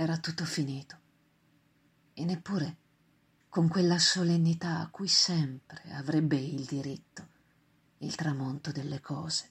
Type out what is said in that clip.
era tutto finito. E neppure con quella solennità a cui sempre avrebbe il diritto il tramonto delle cose.